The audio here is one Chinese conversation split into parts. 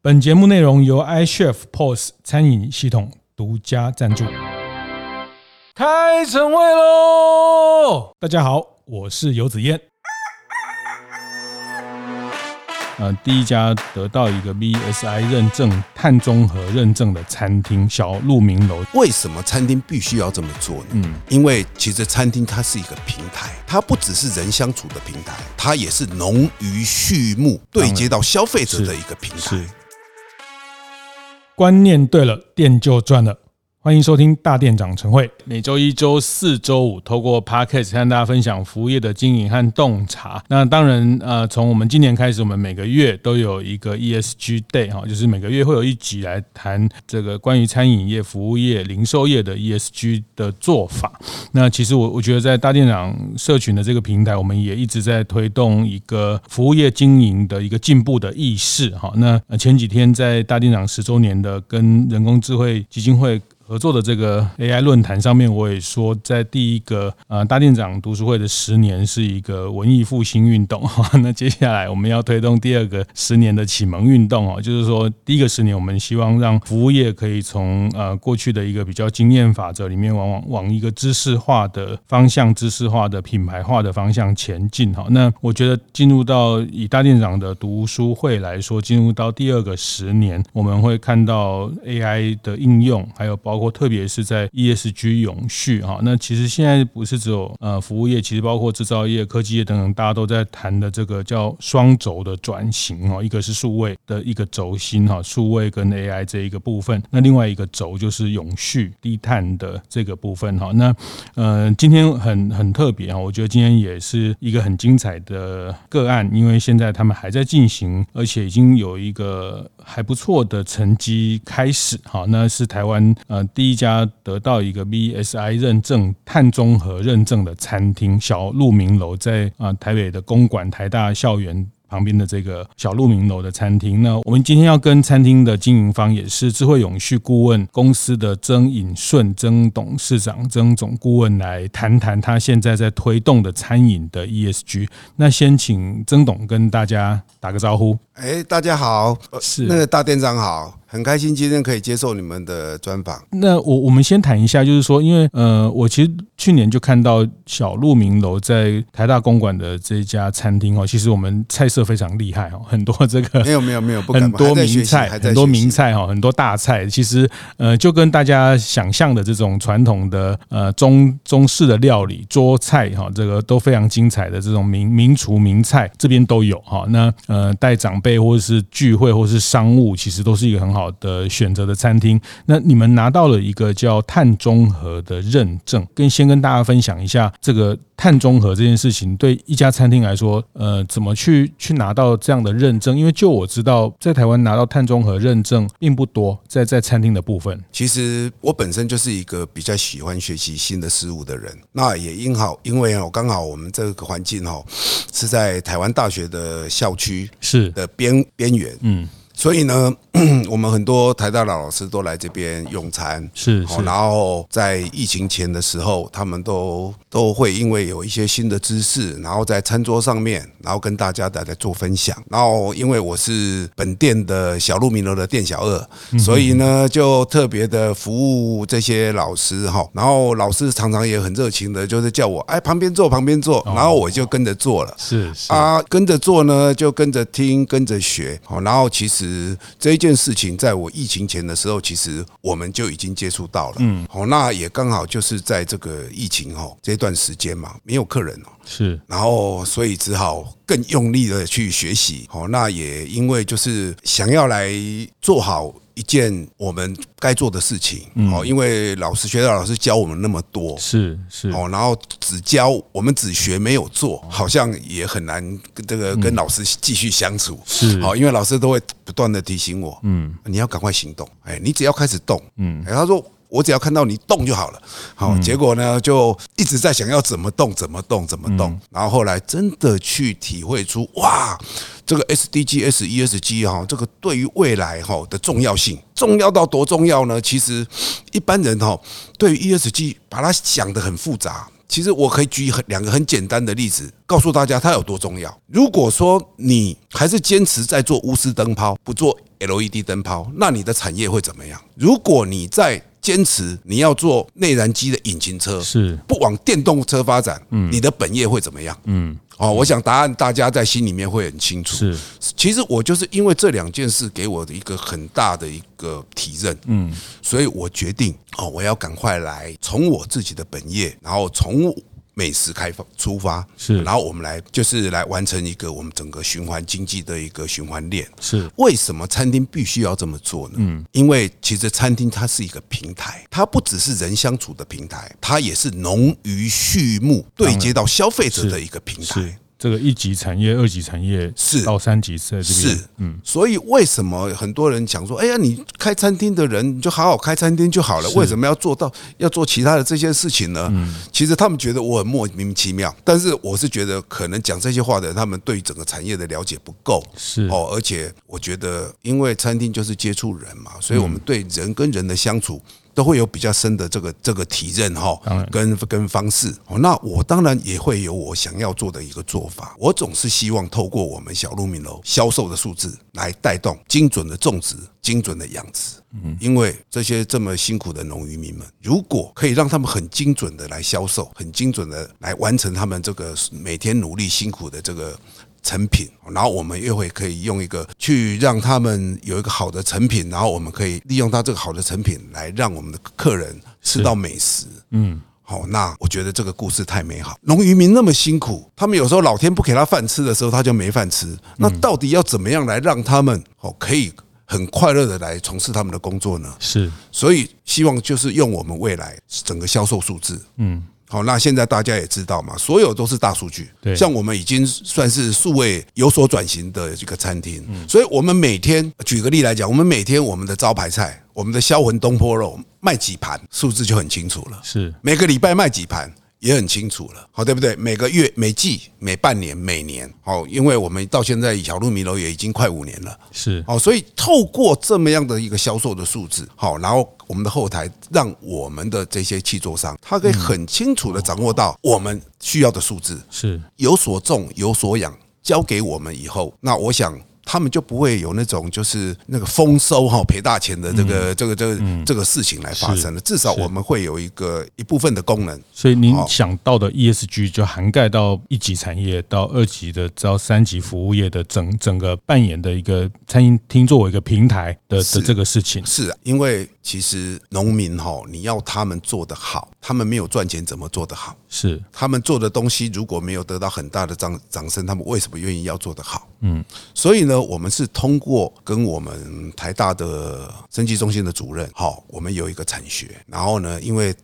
本节目内容由 iChef POS 餐饮系统独家赞助。开晨会喽！大家好，我是游子彦。呃，第一家得到一个 BSI 认证、碳中和认证的餐厅——小鹿鸣楼。为什么餐厅必须要这么做呢？嗯，因为其实餐厅它是一个平台，它不只是人相处的平台，它也是农渔畜牧对接到消费者的一个平台。观念对了，店就赚了。欢迎收听大店长晨会，每周一、周四、周五，透过 Podcast 和大家分享服务业的经营和洞察。那当然，呃，从我们今年开始，我们每个月都有一个 ESG Day 哈，就是每个月会有一集来谈这个关于餐饮业、服务业、零售业的 ESG 的做法。那其实我我觉得，在大店长社群的这个平台，我们也一直在推动一个服务业经营的一个进步的意识哈。那前几天在大店长十周年的跟人工智慧基金会。合作的这个 AI 论坛上面，我也说，在第一个呃大店长读书会的十年是一个文艺复兴运动 哈。那接下来我们要推动第二个十年的启蒙运动哦，就是说第一个十年我们希望让服务业可以从呃过去的一个比较经验法则里面往往往一个知识化的方向、知识化的品牌化的方向前进哈。那我觉得进入到以大店长的读书会来说，进入到第二个十年，我们会看到 AI 的应用，还有包。包括特别是在 ESG 永续哈，那其实现在不是只有呃服务业，其实包括制造业、科技业等等，大家都在谈的这个叫双轴的转型哦，一个是数位的一个轴心哈，数位跟 AI 这一个部分，那另外一个轴就是永续低碳的这个部分哈。那呃今天很很特别哈，我觉得今天也是一个很精彩的个案，因为现在他们还在进行，而且已经有一个还不错的成绩开始哈，那是台湾呃。第一家得到一个 BSI 认证、碳中和认证的餐厅——小鹿鸣楼，在啊台北的公馆台大校园旁边的这个小鹿鸣楼的餐厅。那我们今天要跟餐厅的经营方，也是智慧永续顾问公司的曾颖顺曾董事长、曾总顾问来谈谈他现在在推动的餐饮的 ESG。那先请曾董跟大家打个招呼。哎，大家好，是那个大店长好。很开心今天可以接受你们的专访。那我我们先谈一下，就是说，因为呃，我其实去年就看到小鹿明楼在台大公馆的这家餐厅哦，其实我们菜色非常厉害哦，很多这个 没有没有没有，很多名菜，很多名菜哈，很多大菜，其实呃，就跟大家想象的这种传统的呃中中式的料理桌菜哈，这个都非常精彩的这种名名厨名菜这边都有哈。那呃，带长辈或者是聚会或者是商务，其实都是一个很好。好的选择的餐厅，那你们拿到了一个叫碳中和的认证，跟先跟大家分享一下这个碳中和这件事情，对一家餐厅来说，呃，怎么去去拿到这样的认证？因为就我知道，在台湾拿到碳中和认证并不多，在在餐厅的部分。其实我本身就是一个比较喜欢学习新的事物的人，那也因好，因为哦，刚好我们这个环境哦是在台湾大学的校区是的边边缘，嗯。所以呢，我们很多台大的老师都来这边用餐，是，是，然后在疫情前的时候，他们都都会因为有一些新的知识，然后在餐桌上面，然后跟大家大家做分享。然后因为我是本店的小鹿名楼的店小二，所以呢，就特别的服务这些老师哈。然后老师常常也很热情的，就是叫我哎旁边坐旁边坐，然后我就跟着做了，是啊，跟着做呢，就跟着听，跟着学。好，然后其实。这一件事情，在我疫情前的时候，其实我们就已经接触到了。嗯，好，那也刚好就是在这个疫情哦这段时间嘛，没有客人哦，是，然后所以只好更用力的去学习。好，那也因为就是想要来做好。一件我们该做的事情，哦，因为老师学校老师教我们那么多，是是。哦，然后只教我们只学没有做，好像也很难跟这个跟老师继续相处，是。好，因为老师都会不断的提醒我，嗯，你要赶快行动，哎，你只要开始动，嗯，他说。我只要看到你动就好了，好，结果呢，就一直在想要怎么动，怎么动，怎么动，然后后来真的去体会出，哇，这个 SDGs、ESG 哈，这个对于未来哈的重要性，重要到多重要呢？其实一般人哈对于 ESG 把它想得很复杂。其实我可以举很两个很简单的例子，告诉大家它有多重要。如果说你还是坚持在做钨丝灯泡，不做 LED 灯泡，那你的产业会怎么样？如果你在坚持你要做内燃机的引擎车，是不往电动车发展，嗯，你的本业会怎么样？嗯，哦，我想答案大家在心里面会很清楚。是，其实我就是因为这两件事给我的一个很大的一个提认，嗯，所以我决定哦，我要赶快来从我自己的本业，然后从。美食开发出发。是，然后我们来就是来完成一个我们整个循环经济的一个循环链。是，为什么餐厅必须要这么做呢？嗯，因为其实餐厅它是一个平台，它不只是人相处的平台，它也是农渔畜牧对接到消费者的一个平台。这个一级产业、二级产业是。到三级是是，嗯，所以为什么很多人讲说，哎呀，你开餐厅的人你就好好开餐厅就好了，为什么要做到要做其他的这些事情呢？其实他们觉得我很莫名其妙，但是我是觉得可能讲这些话的，他们对整个产业的了解不够，是。哦，而且我觉得，因为餐厅就是接触人嘛，所以我们对人跟人的相处。都会有比较深的这个这个体认哈，跟跟方式。那我当然也会有我想要做的一个做法。我总是希望透过我们小鹿鸣楼销售的数字来带动精准的种植、精准的养殖。嗯，因为这些这么辛苦的农渔民们，如果可以让他们很精准的来销售，很精准的来完成他们这个每天努力辛苦的这个。成品，然后我们又会可以用一个去让他们有一个好的成品，然后我们可以利用他这个好的成品来让我们的客人吃到美食。嗯，好，那我觉得这个故事太美好。农渔民那么辛苦，他们有时候老天不给他饭吃的时候，他就没饭吃。那到底要怎么样来让他们哦可以很快乐的来从事他们的工作呢？是，所以希望就是用我们未来整个销售数字，嗯。好，那现在大家也知道嘛，所有都是大数据。对，像我们已经算是数位有所转型的这个餐厅，所以我们每天举个例来讲，我们每天我们的招牌菜，我们的销魂东坡肉卖几盘，数字就很清楚了。是每个礼拜卖几盘。也很清楚了，好，对不对？每个月、每季、每半年、每年，好，因为我们到现在小鹿迷楼也已经快五年了，是，好，所以透过这么样的一个销售的数字，好，然后我们的后台让我们的这些契作商，他可以很清楚的掌握到我们需要的数字，是有所种有所养，交给我们以后，那我想。他们就不会有那种就是那个丰收哈赔大钱的这个这个这个这个事情来发生了。至少我们会有一个一部分的功能。所以您想到的 ESG 就涵盖到一级产业到二级的到三级服务业的整整个扮演的一个餐饮厅作为一个平台的的这个事情。是啊，因为。其实农民哈，你要他们做得好，他们没有赚钱怎么做得好？是他们做的东西如果没有得到很大的掌掌声，他们为什么愿意要做得好？嗯，所以呢，我们是通过跟我们台大的生技中心的主任，好，我们有一个产学，然后呢，因为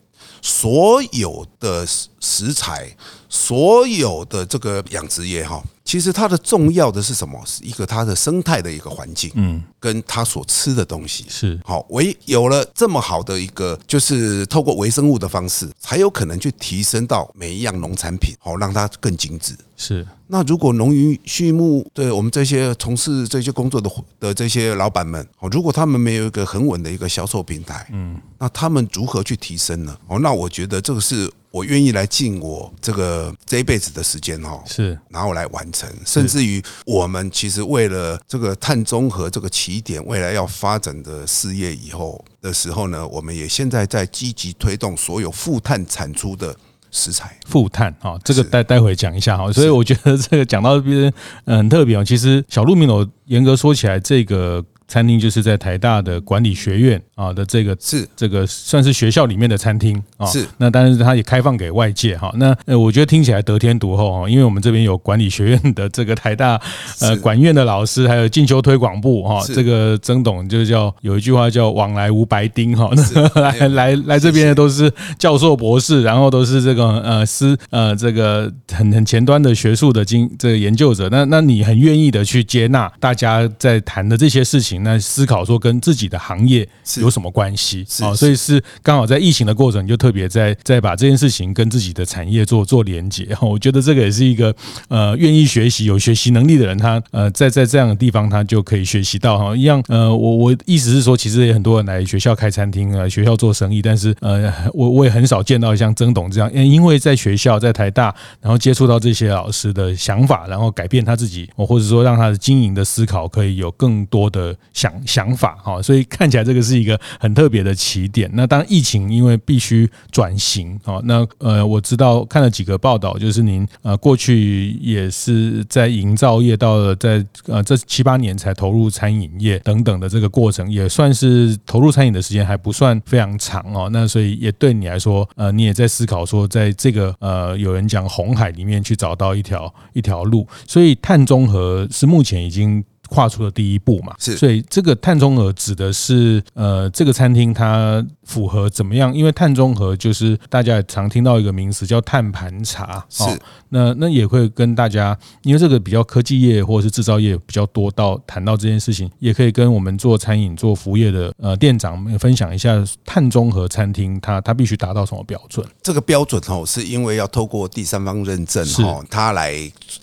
所有的食材，所有的这个养殖业哈。其实它的重要的是什么？是一个它的生态的一个环境，嗯，跟它所吃的东西是好。唯有了这么好的一个，就是透过微生物的方式，才有可能去提升到每一样农产品，好让它更精致。是。那如果农渔畜牧对我们这些从事这些工作的的这些老板们，哦，如果他们没有一个很稳的一个销售平台，嗯，那他们如何去提升呢？哦，那我觉得这个是。我愿意来尽我这个这一辈子的时间哈，是，然后来完成，甚至于我们其实为了这个碳中和这个起点，未来要发展的事业以后的时候呢，我们也现在在积极推动所有负碳产出的食材。负碳啊，这个待待会讲一下哈，所以我觉得这个讲到这边嗯很特别哦。其实小鹿鸣楼严格说起来，这个。餐厅就是在台大的管理学院啊的这个是这个算是学校里面的餐厅啊，是那当然它也开放给外界哈。那呃，我觉得听起来得天独厚哈，因为我们这边有管理学院的这个台大呃管院的老师，还有进修推广部哈，这个曾董就叫有一句话叫往来无白丁哈，那 来来来这边的都是教授博士，然后都是这个呃师呃这个很很前端的学术的经这个研究者。那那你很愿意的去接纳大家在谈的这些事情。那思考说跟自己的行业有什么关系啊？所以是刚好在疫情的过程，就特别在在把这件事情跟自己的产业做做连接。我觉得这个也是一个呃愿意学习、有学习能力的人，他呃在在这样的地方，他就可以学习到哈。一样呃，我我意思是说，其实也很多人来学校开餐厅啊，学校做生意，但是呃，我我也很少见到像曾董这样，因为在学校在台大，然后接触到这些老师的想法，然后改变他自己，或者说让他的经营的思考可以有更多的。想想法哈，所以看起来这个是一个很特别的起点。那当疫情因为必须转型啊，那呃我知道看了几个报道，就是您呃过去也是在营造业，到了在呃这七八年才投入餐饮业等等的这个过程，也算是投入餐饮的时间还不算非常长哦。那所以也对你来说，呃你也在思考说，在这个呃有人讲红海里面去找到一条一条路，所以碳中和是目前已经。跨出了第一步嘛，是，所以这个碳中和指的是，呃，这个餐厅它符合怎么样？因为碳中和就是大家也常听到一个名词叫碳盘查，是。那那也会跟大家，因为这个比较科技业或者是制造业比较多到谈到这件事情，也可以跟我们做餐饮做服务业的呃店长们分享一下碳中和餐厅它它必须达到什么标准？这个标准哦，是因为要透过第三方认证哦，它来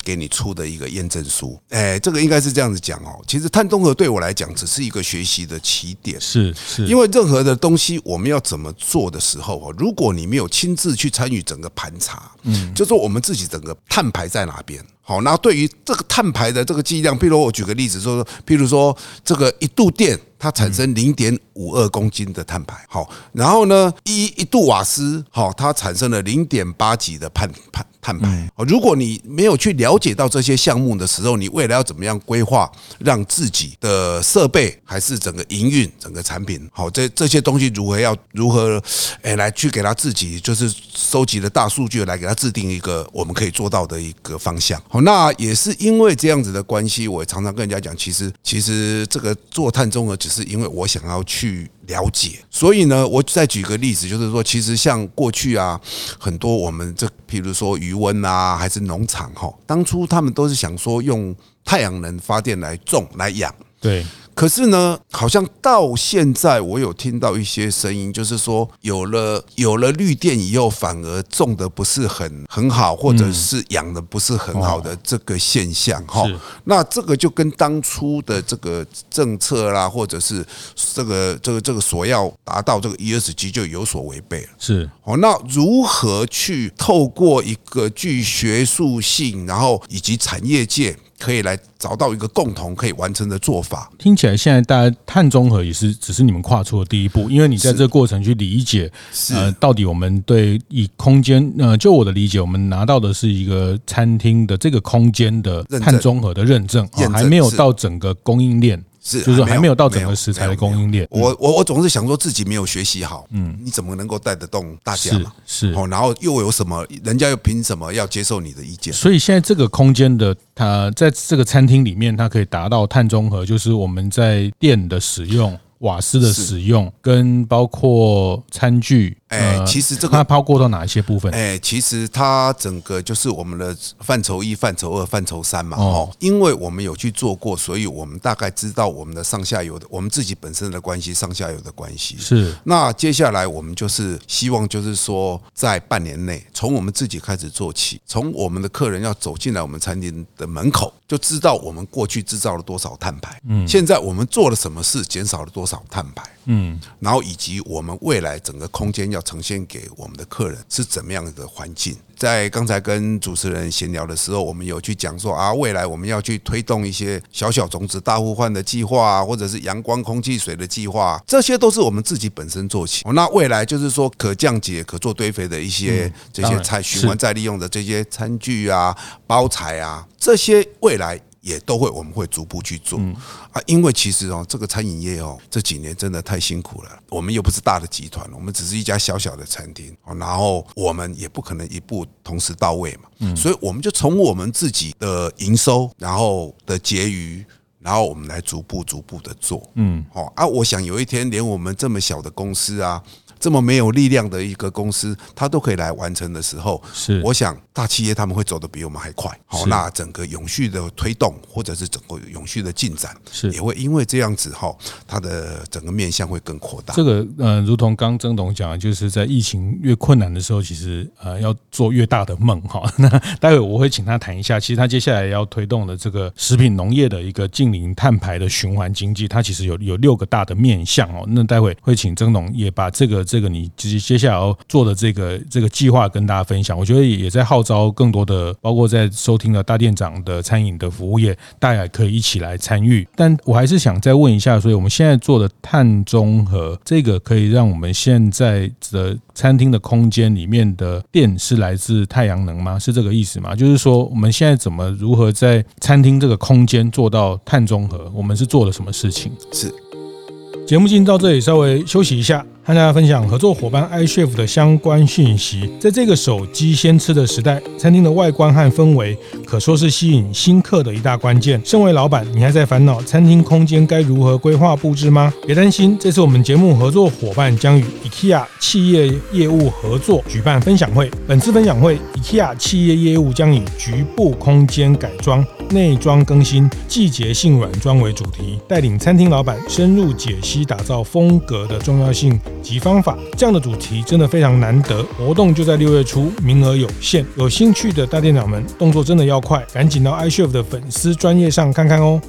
给你出的一个验证书。哎，这个应该是这样子讲。哦，其实碳中和对我来讲只是一个学习的起点，是是，因为任何的东西我们要怎么做的时候哦，如果你没有亲自去参与整个盘查，嗯，就说我们自己整个碳排在哪边。好，那对于这个碳排的这个计量，譬如我举个例子说，譬如说这个一度电它产生零点五二公斤的碳排，好，然后呢一一度瓦斯，好，它产生了零点八几的碳碳碳排。如果你没有去了解到这些项目的时候，你未来要怎么样规划，让自己的设备还是整个营运整个产品，好，这这些东西如何要如何哎来去给他自己就是收集的大数据来给他制定一个我们可以做到的一个方向。好，那也是因为这样子的关系，我常常跟人家讲，其实其实这个做碳中和，只是因为我想要去了解。所以呢，我再举个例子，就是说，其实像过去啊，很多我们这，譬如说渔温啊，还是农场哈，当初他们都是想说用太阳能发电来种来养，对。可是呢，好像到现在，我有听到一些声音，就是说，有了有了绿电以后，反而种的不是很很好，或者是养的不是很好的这个现象哈。那这个就跟当初的这个政策啦，或者是这个这个这个所要达到这个 ESG 就有所违背了。是哦，那如何去透过一个具学术性，然后以及产业界？可以来找到一个共同可以完成的做法。听起来现在大家碳中和也是只是你们跨出的第一步，因为你在这个过程去理解，呃，到底我们对以空间，呃，就我的理解，我们拿到的是一个餐厅的这个空间的碳中和的认证，还没有到整个供应链。是，就是还没有到整个食材的供应链。我我我总是想说自己没有学习好，嗯，你怎么能够带得动大家嘛？是，哦，然后又有什么？人家又凭什么要接受你的意见？所以现在这个空间的它在这个餐厅里面，它可以达到碳中和，就是我们在电的使用。瓦斯的使用跟包括餐具，哎，其实这个它包括到哪一些部分？哎，其实它整个就是我们的范畴一、范畴二、范畴三嘛。哦，因为我们有去做过，所以我们大概知道我们的上下游的，我们自己本身的关系，上下游的关系是。那接下来我们就是希望，就是说在半年内，从我们自己开始做起，从我们的客人要走进来我们餐厅的门口，就知道我们过去制造了多少碳排，嗯，现在我们做了什么事，减少了多少。少碳排，嗯，然后以及我们未来整个空间要呈现给我们的客人是怎么样的环境？在刚才跟主持人闲聊的时候，我们有去讲说啊，未来我们要去推动一些小小种子大互换的计划啊，或者是阳光、空气、水的计划，这些都是我们自己本身做起。那未来就是说可降解、可做堆肥的一些这些菜循环再利用的这些餐具啊、包材啊，这些未来。也都会，我们会逐步去做。啊，因为其实哦，这个餐饮业哦，这几年真的太辛苦了。我们又不是大的集团，我们只是一家小小的餐厅，然后我们也不可能一步同时到位嘛，所以我们就从我们自己的营收，然后的结余，然后我们来逐步逐步的做，嗯，好啊，我想有一天连我们这么小的公司啊。这么没有力量的一个公司，它都可以来完成的时候，是我想大企业他们会走得比我们还快。好，那整个永续的推动，或者是整个永续的进展，是也会因为这样子哈，它的整个面向会更扩大。这个呃，如同刚曾董讲的，就是在疫情越困难的时候，其实呃要做越大的梦哈。那待会我会请他谈一下，其实他接下来要推动的这个食品农业的一个近零碳排的循环经济，它其实有有六个大的面向哦。那待会会请曾董也把这个。这个你接接下来要做的这个这个计划跟大家分享。我觉得也在号召更多的，包括在收听了大店长的餐饮的服务业，大家可以一起来参与。但我还是想再问一下，所以我们现在做的碳中和，这个可以让我们现在的餐厅的空间里面的电是来自太阳能吗？是这个意思吗？就是说我们现在怎么如何在餐厅这个空间做到碳中和？我们是做了什么事情？是。节目进到这里，稍微休息一下。和大家分享合作伙伴 iCHEF 的相关讯息。在这个手机先吃的时代，餐厅的外观和氛围可说是吸引新客的一大关键。身为老板，你还在烦恼餐厅空间该如何规划布置吗？别担心，这次我们节目合作伙伴将与 IKEA 企业业务合作举办分享会。本次分享会，IKEA 企业业务将以局部空间改装、内装更新、季节性软装为主题，带领餐厅老板深入解析打造风格的重要性。及方法，这样的主题真的非常难得。活动就在六月初，名额有限，有兴趣的大店长们动作真的要快，赶紧到 iCHEF 的粉丝专业上看看哦。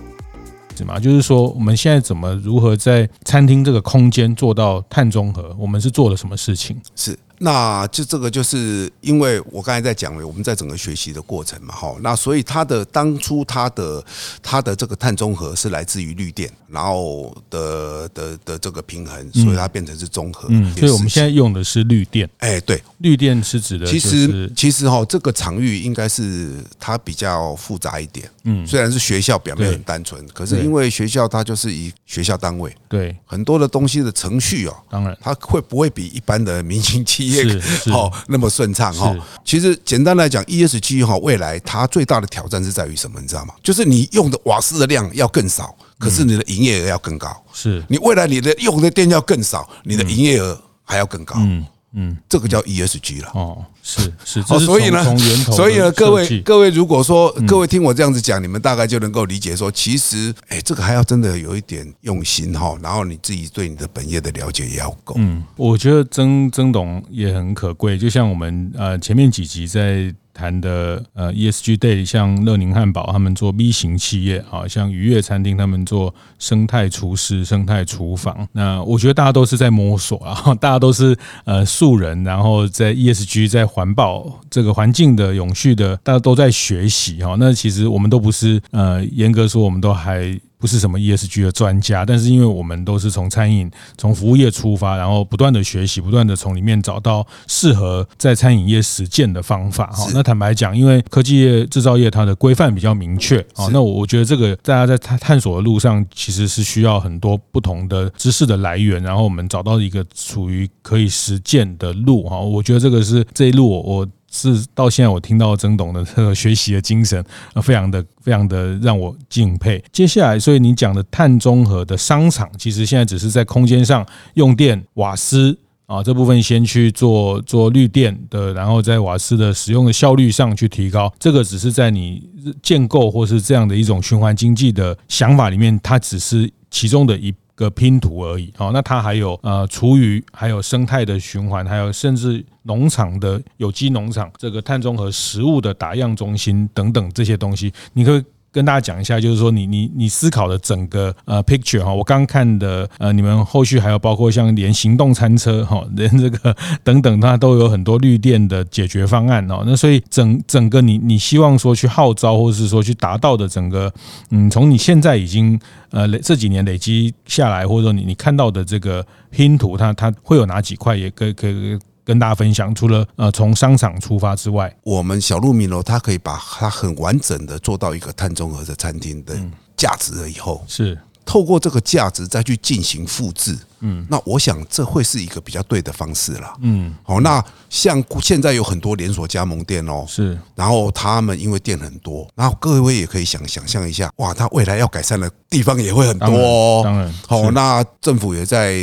什么？就是说我们现在怎么如何在餐厅这个空间做到碳中和？我们是做了什么事情？是。那就这个就是因为我刚才在讲了，我们在整个学习的过程嘛，哈，那所以它的当初它的它的这个碳中和是来自于绿电，然后的的的这个平衡，所以它变成是综合。嗯，所以我们现在用的是绿电。哎，对，绿电是指的，其实其实哈，这个场域应该是它比较复杂一点。嗯，虽然是学校表面很单纯，可是因为学校它就是以学校单位，对很多的东西的程序哦，当然它会不会比一般的民营企业是好那么顺畅哈，其实简单来讲，ESG 哈，未来它最大的挑战是在于什么？你知道吗？就是你用的瓦斯的量要更少，可是你的营业额要更高。是你未来你的用的电要更少，你的营业额还要更高。嗯。嗯，这个叫 ESG 了。哦，是是哦，所以呢，所以呢，各位各位，如果说各位听我这样子讲，你们大概就能够理解说，其实，哎，这个还要真的有一点用心哈，然后你自己对你的本业的了解也要够。嗯，我觉得曾曾董也很可贵，就像我们呃前面几集在。谈的呃 ESG Day，像乐宁汉堡他们做 B 型企业啊，像愉悦餐厅他们做生态厨师、生态厨房。那我觉得大家都是在摸索啊，大家都是呃素人，然后在 ESG 在环保这个环境的永续的，大家都在学习哈。那其实我们都不是呃严格说，我们都还。不是什么 ESG 的专家，但是因为我们都是从餐饮、从服务业出发，然后不断的学习，不断的从里面找到适合在餐饮业实践的方法。哈，那坦白讲，因为科技业、制造业它的规范比较明确啊，那我我觉得这个大家在探探索的路上，其实是需要很多不同的知识的来源，然后我们找到一个属于可以实践的路。哈，我觉得这个是这一路我我。是到现在我听到曾董的这个学习的精神，非常的非常的让我敬佩。接下来，所以你讲的碳中和的商场，其实现在只是在空间上用电瓦斯啊这部分先去做做绿电的，然后在瓦斯的使用的效率上去提高。这个只是在你建构或是这样的一种循环经济的想法里面，它只是其中的一个拼图而已。哦，那它还有呃厨余，还有生态的循环，还有甚至。农场的有机农场，这个碳中和食物的打样中心等等这些东西，你可以跟大家讲一下，就是说你你你思考的整个呃 picture 哈，我刚看的呃，你们后续还有包括像连行动餐车哈，连这个 等等，它都有很多绿电的解决方案哦。那所以整整个你你希望说去号召，或者是说去达到的整个嗯，从你现在已经呃这几年累积下来，或者说你你看到的这个拼图，它它会有哪几块？也可以可以。跟大家分享，除了呃从商场出发之外，我们小鹿米楼它可以把它很完整的做到一个碳中和的餐厅的价值了以后，是透过这个价值再去进行复制。嗯，那我想这会是一个比较对的方式了。嗯，好，那像现在有很多连锁加盟店哦，是，然后他们因为店很多，然后各位也可以想想象一下，哇，他未来要改善的地方也会很多哦。当然，好，那政府也在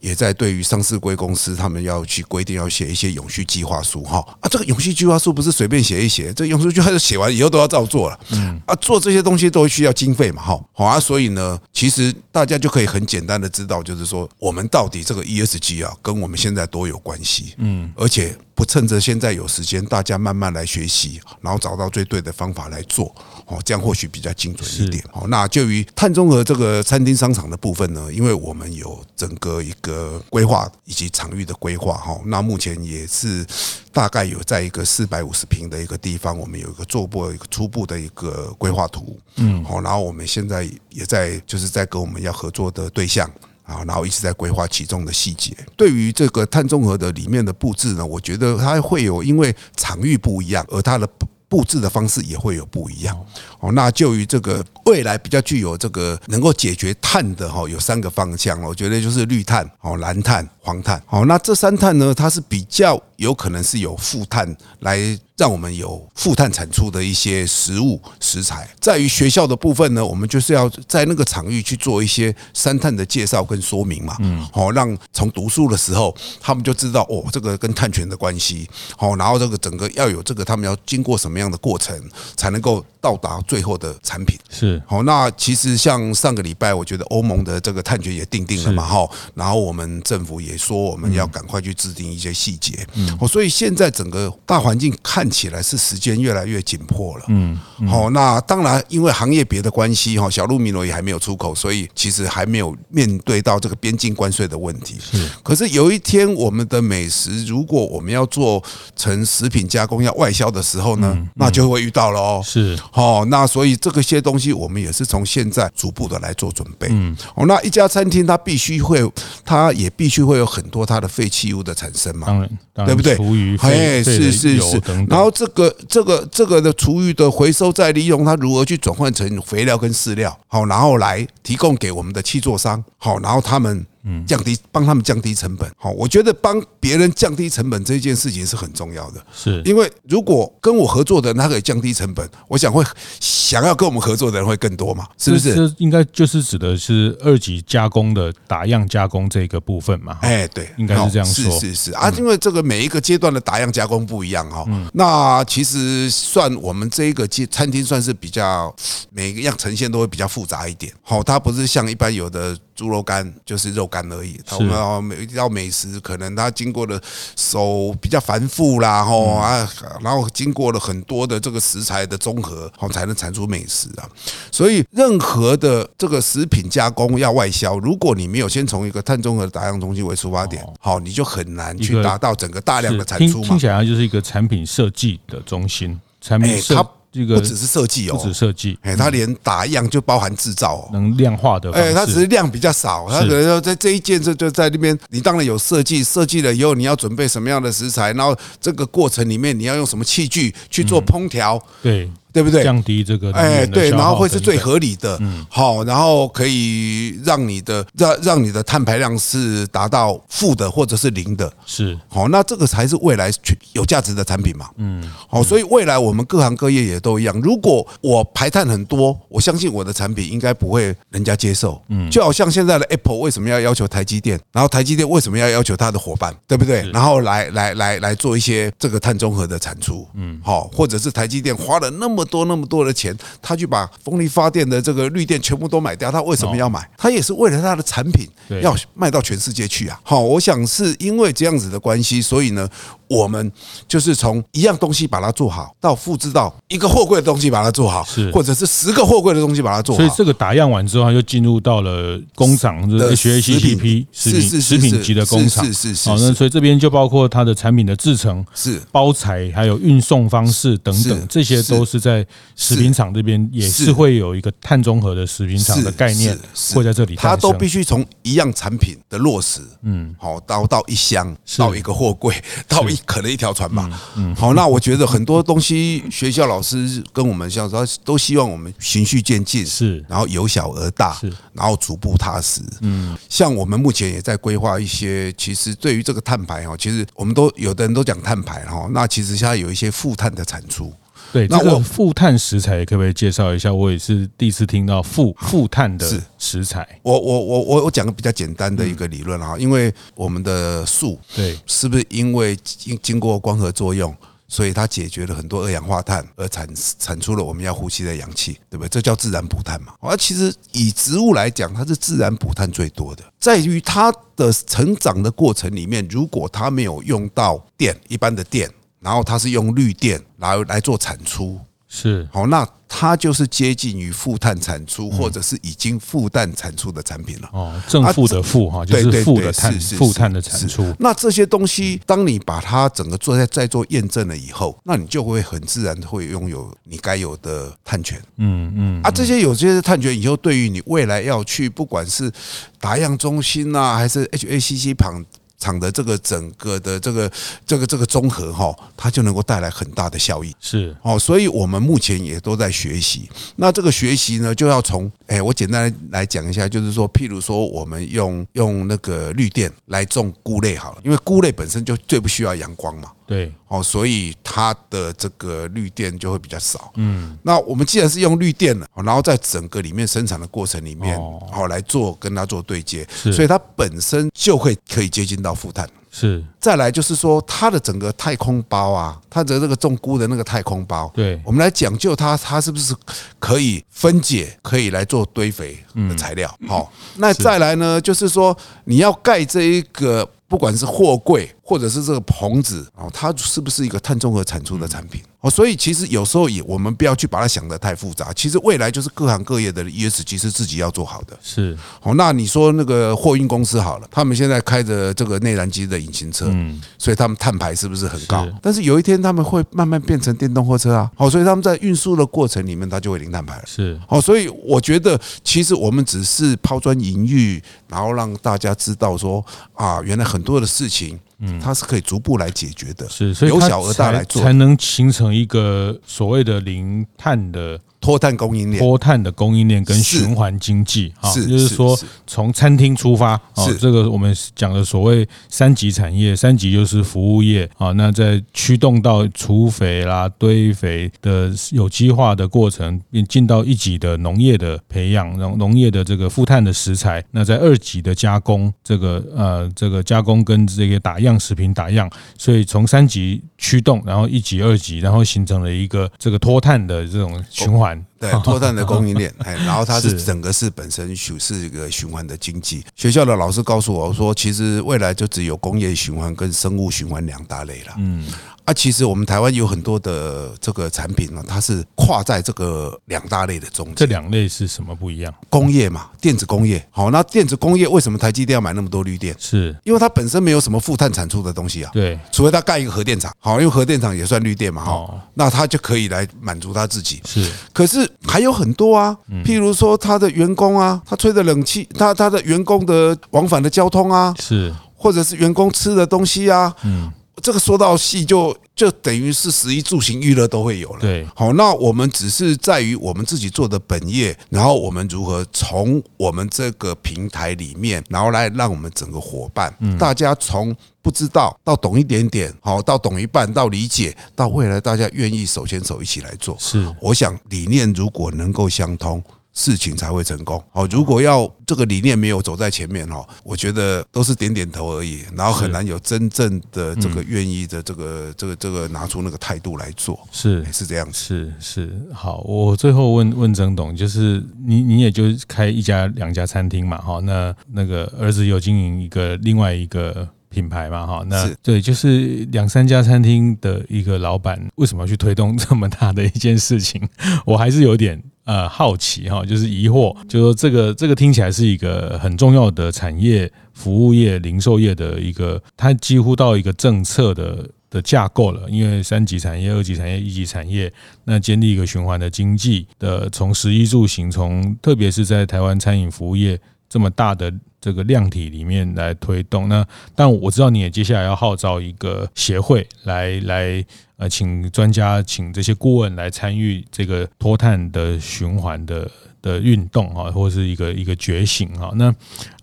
也在对于上市柜公司，他们要去规定要写一些永续计划书哈。啊，这个永续计划书不是随便写一写，这永续计划书写完以后都要照做了。嗯，啊，做这些东西都需要经费嘛，哈，好啊，所以呢，其实大家就可以很简单的知道，就是说。得我们到底这个 ESG 啊，跟我们现在多有关系？嗯，而且不趁着现在有时间，大家慢慢来学习，然后找到最对的方法来做，哦，这样或许比较精准一点。哦，那就于碳中和这个餐厅商场的部分呢，因为我们有整个一个规划以及场域的规划，哈，那目前也是大概有在一个四百五十平的一个地方，我们有一个做过一个初步的一个规划图，嗯，好，然后我们现在也在就是在跟我们要合作的对象。啊，然后一直在规划其中的细节。对于这个碳中和的里面的布置呢，我觉得它会有因为场域不一样，而它的布置的方式也会有不一样。哦，那就于这个未来比较具有这个能够解决碳的哈，有三个方向。我觉得就是绿碳、哦蓝碳、黄碳。好，那这三碳呢，它是比较有可能是有负碳来。让我们有负碳产出的一些食物食材，在于学校的部分呢，我们就是要在那个场域去做一些三碳的介绍跟说明嘛，嗯，好，让从读书的时候他们就知道哦，这个跟碳权的关系，好，然后这个整个要有这个他们要经过什么样的过程才能够到达最后的产品，是好。那其实像上个礼拜，我觉得欧盟的这个碳权也定定了嘛，哈，然后我们政府也说我们要赶快去制定一些细节，嗯，所以现在整个大环境看。起来是时间越来越紧迫了，嗯，好，那当然因为行业别的关系哈，小鹿米诺也还没有出口，所以其实还没有面对到这个边境关税的问题。是，可是有一天我们的美食如果我们要做成食品加工要外销的时候呢，那就会遇到了哦。是，好，那所以这个些东西我们也是从现在逐步的来做准备。嗯，哦，那一家餐厅它必须会，它也必须会有很多它的废弃物的产生嘛，当然，对不对？厨余，哎，是是是，然后这个这个这个的厨余的回收再利用，它如何去转换成肥料跟饲料，好，然后来提供给我们的气作商，好，然后他们。嗯，降低帮他们降低成本，好，我觉得帮别人降低成本这件事情是很重要的，是。因为如果跟我合作的人他可以降低成本，我想会想要跟我们合作的人会更多嘛，是不是？这应该就是指的是二级加工的打样加工这个部分嘛？哎，对，应该是这样说，是是是。啊，因为这个每一个阶段的打样加工不一样哈，那其实算我们这一个餐餐厅算是比较每一样呈现都会比较复杂一点，好，它不是像一般有的。猪肉干就是肉干而已，我们每一道美食可能它经过了手比较繁复啦，吼啊，然后经过了很多的这个食材的综合，好才能产出美食啊。所以任何的这个食品加工要外销，如果你没有先从一个碳中和的打样中心为出发点，好，你就很难去达到整个大量的产出嘛。听起来就是一个产品设计的中心，产品设。这个不只是设计哦，不止设计，哎，它连打样就包含制造哦，能量化的，哎，它只是量比较少，它可能说在这一件这就在那边，你当然有设计，设计了以后你要准备什么样的食材，然后这个过程里面你要用什么器具去做烹调，对。对不对？降低这个哎，对，然后会是最合理的，嗯，好，然后可以让你的让让你的碳排量是达到负的或者是零的，是。好，那这个才是未来有价值的产品嘛，嗯，好，所以未来我们各行各业也都一样。如果我排碳很多，我相信我的产品应该不会人家接受，嗯，就好像现在的 Apple 为什么要要求台积电，然后台积电为什么要要求它的伙伴，对不对？然后来来来来做一些这个碳中和的产出，嗯，好，或者是台积电花了那么。多那么多的钱，他去把风力发电的这个绿电全部都买掉，他为什么要买？他也是为了他的产品要卖到全世界去啊！好，我想是因为这样子的关系，所以呢。我们就是从一样东西把它做好，到复制到一个货柜的东西把它做好，是或者是十个货柜的东西把它做好。所以这个打样完之后，它就进入到了工厂的 HACCP 食品食品级的工厂。是是是。好，那所以这边就包括它的产品的制成、是包材，还有运送方式等等，这些都是在食品厂这边也是会有一个碳中和的食品厂的概念会在这里。它都必须从一样产品的落实，嗯，好到到一箱，到一个货柜，到一。可能一条船吧，嗯，好，那我觉得很多东西，学校老师跟我们像说，都希望我们循序渐进，是，然后由小而大，是，然后逐步踏实，嗯，像我们目前也在规划一些，其实对于这个碳排哦，其实我们都有的人都讲碳排哈，那其实现在有一些负碳的产出。对，那我负碳食材可不可以介绍一下？我也是第一次听到负负碳的食材。我我我我我讲个比较简单的一个理论啊，因为我们的树对，是不是因为经经过光合作用，所以它解决了很多二氧化碳，而产产出了我们要呼吸的氧气，对不对？这叫自然补碳嘛。而其实以植物来讲，它是自然补碳最多的，在于它的成长的过程里面，如果它没有用到电，一般的电，然后它是用绿电来来做产出。是好，那它就是接近于负碳产出，或者是已经负碳产出的产品了。哦，正负的负哈，就是负的碳，负碳的产出。那这些东西，当你把它整个做在在做验证了以后，那你就会很自然会拥有你该有的碳权。嗯嗯。啊，这些有些碳权以后，对于你未来要去，不管是打样中心呐，还是 HACCP 旁。厂的这个整个的这个这个这个综合哈，它就能够带来很大的效益。是哦，所以我们目前也都在学习。那这个学习呢，就要从哎，我简单来讲一下，就是说，譬如说，我们用用那个绿电来种菇类好了，因为菇类本身就最不需要阳光嘛。对，哦，所以它的这个绿电就会比较少。嗯，那我们既然是用绿电了，然后在整个里面生产的过程里面，哦，来做跟它做对接，所以它本身就会可以接近到负碳。是，再来就是说，它的整个太空包啊，它的这个种菇的那个太空包，对，我们来讲究它，它是不是可以分解，可以来做堆肥的材料？好，那再来呢，就是说你要盖这一个。不管是货柜或者是这个棚子啊，它是不是一个碳中和产出的产品？哦？所以其实有时候也我们不要去把它想得太复杂。其实未来就是各行各业的 ESG 是自己要做好的。是哦，那你说那个货运公司好了，他们现在开着这个内燃机的引擎车，嗯，所以他们碳排是不是很高？但是有一天他们会慢慢变成电动货车啊。哦，所以他们在运输的过程里面，它就会零碳排了。是哦，所以我觉得其实我们只是抛砖引玉，然后让大家知道说啊，原来很多的。事情，嗯，它是可以逐步来解决的，是，所以由小而大来做，才能形成一个所谓的零碳的。脱碳供应链，脱碳的供应链跟循环经济啊，就是说从餐厅出发啊，这个我们讲的所谓三级产业，三级就是服务业啊，那在驱动到除肥啦、堆肥的有机化的过程，并进到一级的农业的培养，然后农业的这个负碳的食材，那在二级的加工，这个呃这个加工跟这个打样食品打样，所以从三级驱动，然后一级、二级，然后形成了一个这个脱碳的这种循环。对，脱碳的供应链，哎，然后它是整个是本身属是一个循环的经济。学校的老师告诉我说，其实未来就只有工业循环跟生物循环两大类了。嗯。啊，其实我们台湾有很多的这个产品呢，它是跨在这个两大类的中间。这两类是什么不一样？工业嘛，电子工业。好，那电子工业为什么台积电要买那么多绿电？是因为它本身没有什么负碳产出的东西啊。对，除非它盖一个核电厂。好，因为核电厂也算绿电嘛。哈，那它就可以来满足它自己。是，可是还有很多啊，譬如说它的员工啊，他吹的冷气，他他的员工的往返的交通啊，是，或者是员工吃的东西啊，嗯。这个说到戏，就就等于是食衣住行娱乐都会有了。对，好，那我们只是在于我们自己做的本业，然后我们如何从我们这个平台里面，然后来让我们整个伙伴，大家从不知道到懂一点点，好，到懂一半，到理解，到未来大家愿意手牵手一起来做。是，我想理念如果能够相通。事情才会成功。哦，如果要这个理念没有走在前面哦，我觉得都是点点头而已，然后很难有真正的这个愿意的这个这个这个拿出那个态度来做。是是这样子，是是好。我最后问问曾董，就是你你也就开一家两家餐厅嘛哈？那那个儿子有经营一个另外一个品牌嘛哈？那对，就是两三家餐厅的一个老板，为什么要去推动这么大的一件事情？我还是有点。呃，好奇哈，就是疑惑，就说这个这个听起来是一个很重要的产业，服务业、零售业的一个，它几乎到一个政策的的架构了。因为三级产业、二级产业、一级产业，那建立一个循环的经济的，从食衣住行，从特别是在台湾餐饮服务业这么大的这个量体里面来推动。那但我知道你也接下来要号召一个协会来来。呃，请专家，请这些顾问来参与这个脱碳的循环的的运动啊，或是一个一个觉醒啊。那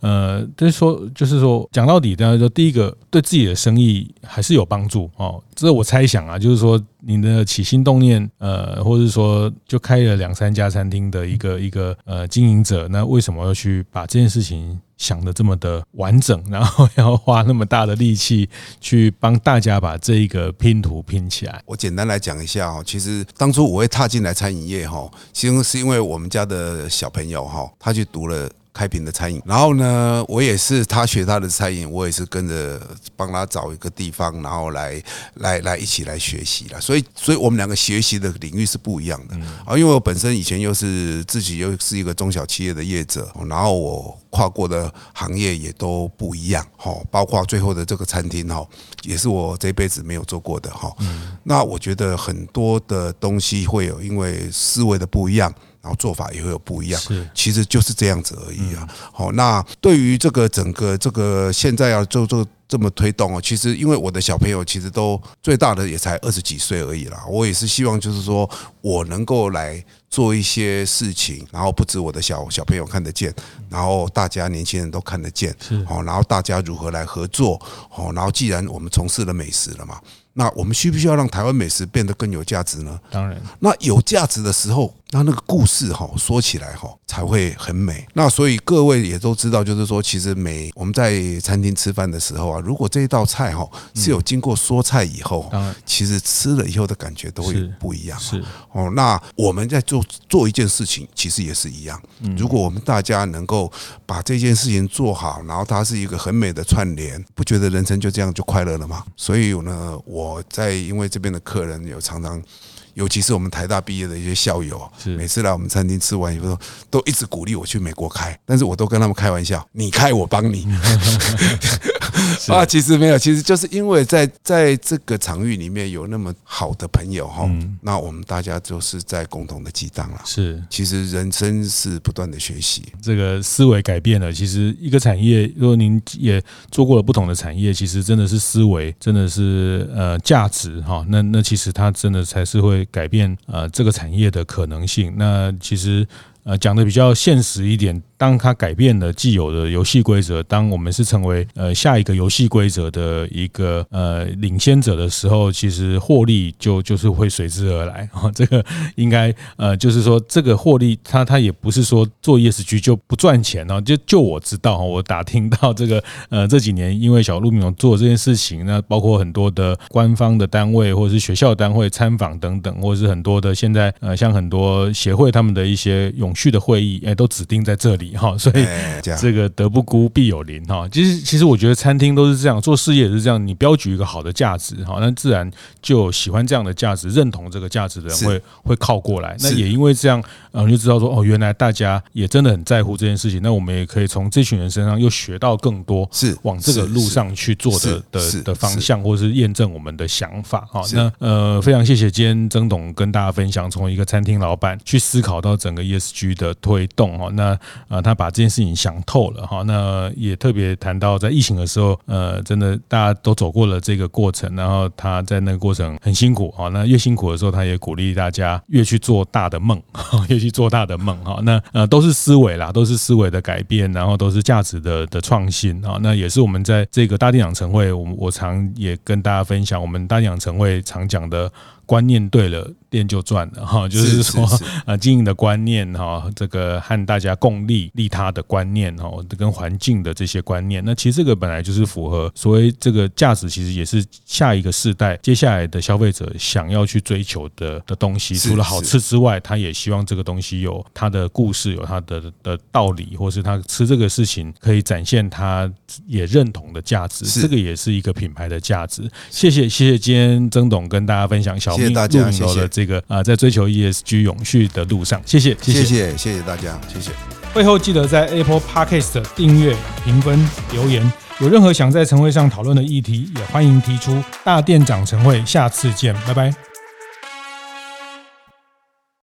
呃，就是说，就是说，讲到底，大家说第一个对自己的生意还是有帮助哦。这我猜想啊，就是说，你的起心动念，呃，或者是说，就开了两三家餐厅的一个一个呃经营者，那为什么要去把这件事情想的这么的完整，然后要花那么大的力气去帮大家把这一个拼图拼起来？我简单来讲一下哦，其实当初我会踏进来餐饮业哈，其实是因为我们家的小朋友哈，他去读了。开平的餐饮，然后呢，我也是他学他的餐饮，我也是跟着帮他找一个地方，然后来来来一起来学习了。所以，所以我们两个学习的领域是不一样的啊。因为我本身以前又是自己又是一个中小企业的业者，然后我跨过的行业也都不一样哈，包括最后的这个餐厅哈，也是我这辈子没有做过的哈。那我觉得很多的东西会有，因为思维的不一样。然后做法也会有不一样，是，其实就是这样子而已啊。好，那对于这个整个这个现在要做做这么推动哦，其实因为我的小朋友其实都最大的也才二十几岁而已啦。我也是希望就是说我能够来做一些事情，然后不止我的小小朋友看得见，然后大家年轻人都看得见，是，好，然后大家如何来合作，好，然后既然我们从事了美食了嘛。那我们需不需要让台湾美食变得更有价值呢？当然，那有价值的时候，那那个故事哈说起来哈才会很美。那所以各位也都知道，就是说，其实每我们在餐厅吃饭的时候啊，如果这一道菜哈是有经过说菜以后，其实吃了以后的感觉都会不一样。是哦，那我们在做做一件事情，其实也是一样。如果我们大家能够把这件事情做好，然后它是一个很美的串联，不觉得人生就这样就快乐了吗？所以呢，我在因为这边的客人有常常。尤其是我们台大毕业的一些校友，每次来我们餐厅吃完以后，都一直鼓励我去美国开，但是我都跟他们开玩笑，你开我帮你。啊，其实没有，其实就是因为在在这个场域里面有那么好的朋友哈，那我们大家就是在共同的激荡了。是，其实人生是不断的学习，这个思维改变了。其实一个产业，如果您也做过了不同的产业，其实真的是思维，真的是呃价值哈。那那其实它真的才是会。改变呃这个产业的可能性，那其实呃讲的比较现实一点。当它改变了既有的游戏规则，当我们是成为呃下一个游戏规则的一个呃领先者的时候，其实获利就就是会随之而来啊。这个应该呃就是说，这个获利它它也不是说做 ESG 就不赚钱哦。就就我知道，我打听到这个呃这几年因为小鹿米龙做这件事情，那包括很多的官方的单位或者是学校单位参访等等，或者是很多的现在呃像很多协会他们的一些永续的会议，哎，都指定在这里。哈，所以这个德不孤必有邻哈。其实，其实我觉得餐厅都是这样，做事业也是这样。你标举一个好的价值哈，那自然就喜欢这样的价值，认同这个价值的人会会靠过来。那也因为这样，嗯，就知道说哦，原来大家也真的很在乎这件事情。那我们也可以从这群人身上又学到更多，是往这个路上去做的的的方向，或者是验证我们的想法哈。那呃，非常谢谢今天曾董跟大家分享，从一个餐厅老板去思考到整个 ESG 的推动哈。那呃。他把这件事情想透了哈，那也特别谈到在疫情的时候，呃，真的大家都走过了这个过程，然后他在那个过程很辛苦哈，那越辛苦的时候，他也鼓励大家越去做大的梦，越去做大的梦哈，那呃都是思维啦，都是思维的改变，然后都是价值的的创新啊，那也是我们在这个大店长晨会，我我常也跟大家分享，我们大店长晨会常讲的。观念对了，店就赚了哈。就是说，啊，经营的观念哈，这个和大家共利利他的观念哈，跟环境的这些观念，那其实这个本来就是符合所谓这个价值，其实也是下一个世代接下来的消费者想要去追求的的东西。除了好吃之外，他也希望这个东西有他的故事，有他的的道理，或是他吃这个事情可以展现他也认同的价值。这个也是一个品牌的价值。谢谢谢谢，今天曾董跟大家分享小。谢谢大家，谢谢这个啊，在追求 ESG 永续的路上，谢谢，谢谢，谢谢大家，谢谢。会后记得在 Apple Podcast 订阅、评分、留言。有任何想在晨会上讨论的议题，也欢迎提出。大店长晨会，下次见，拜拜。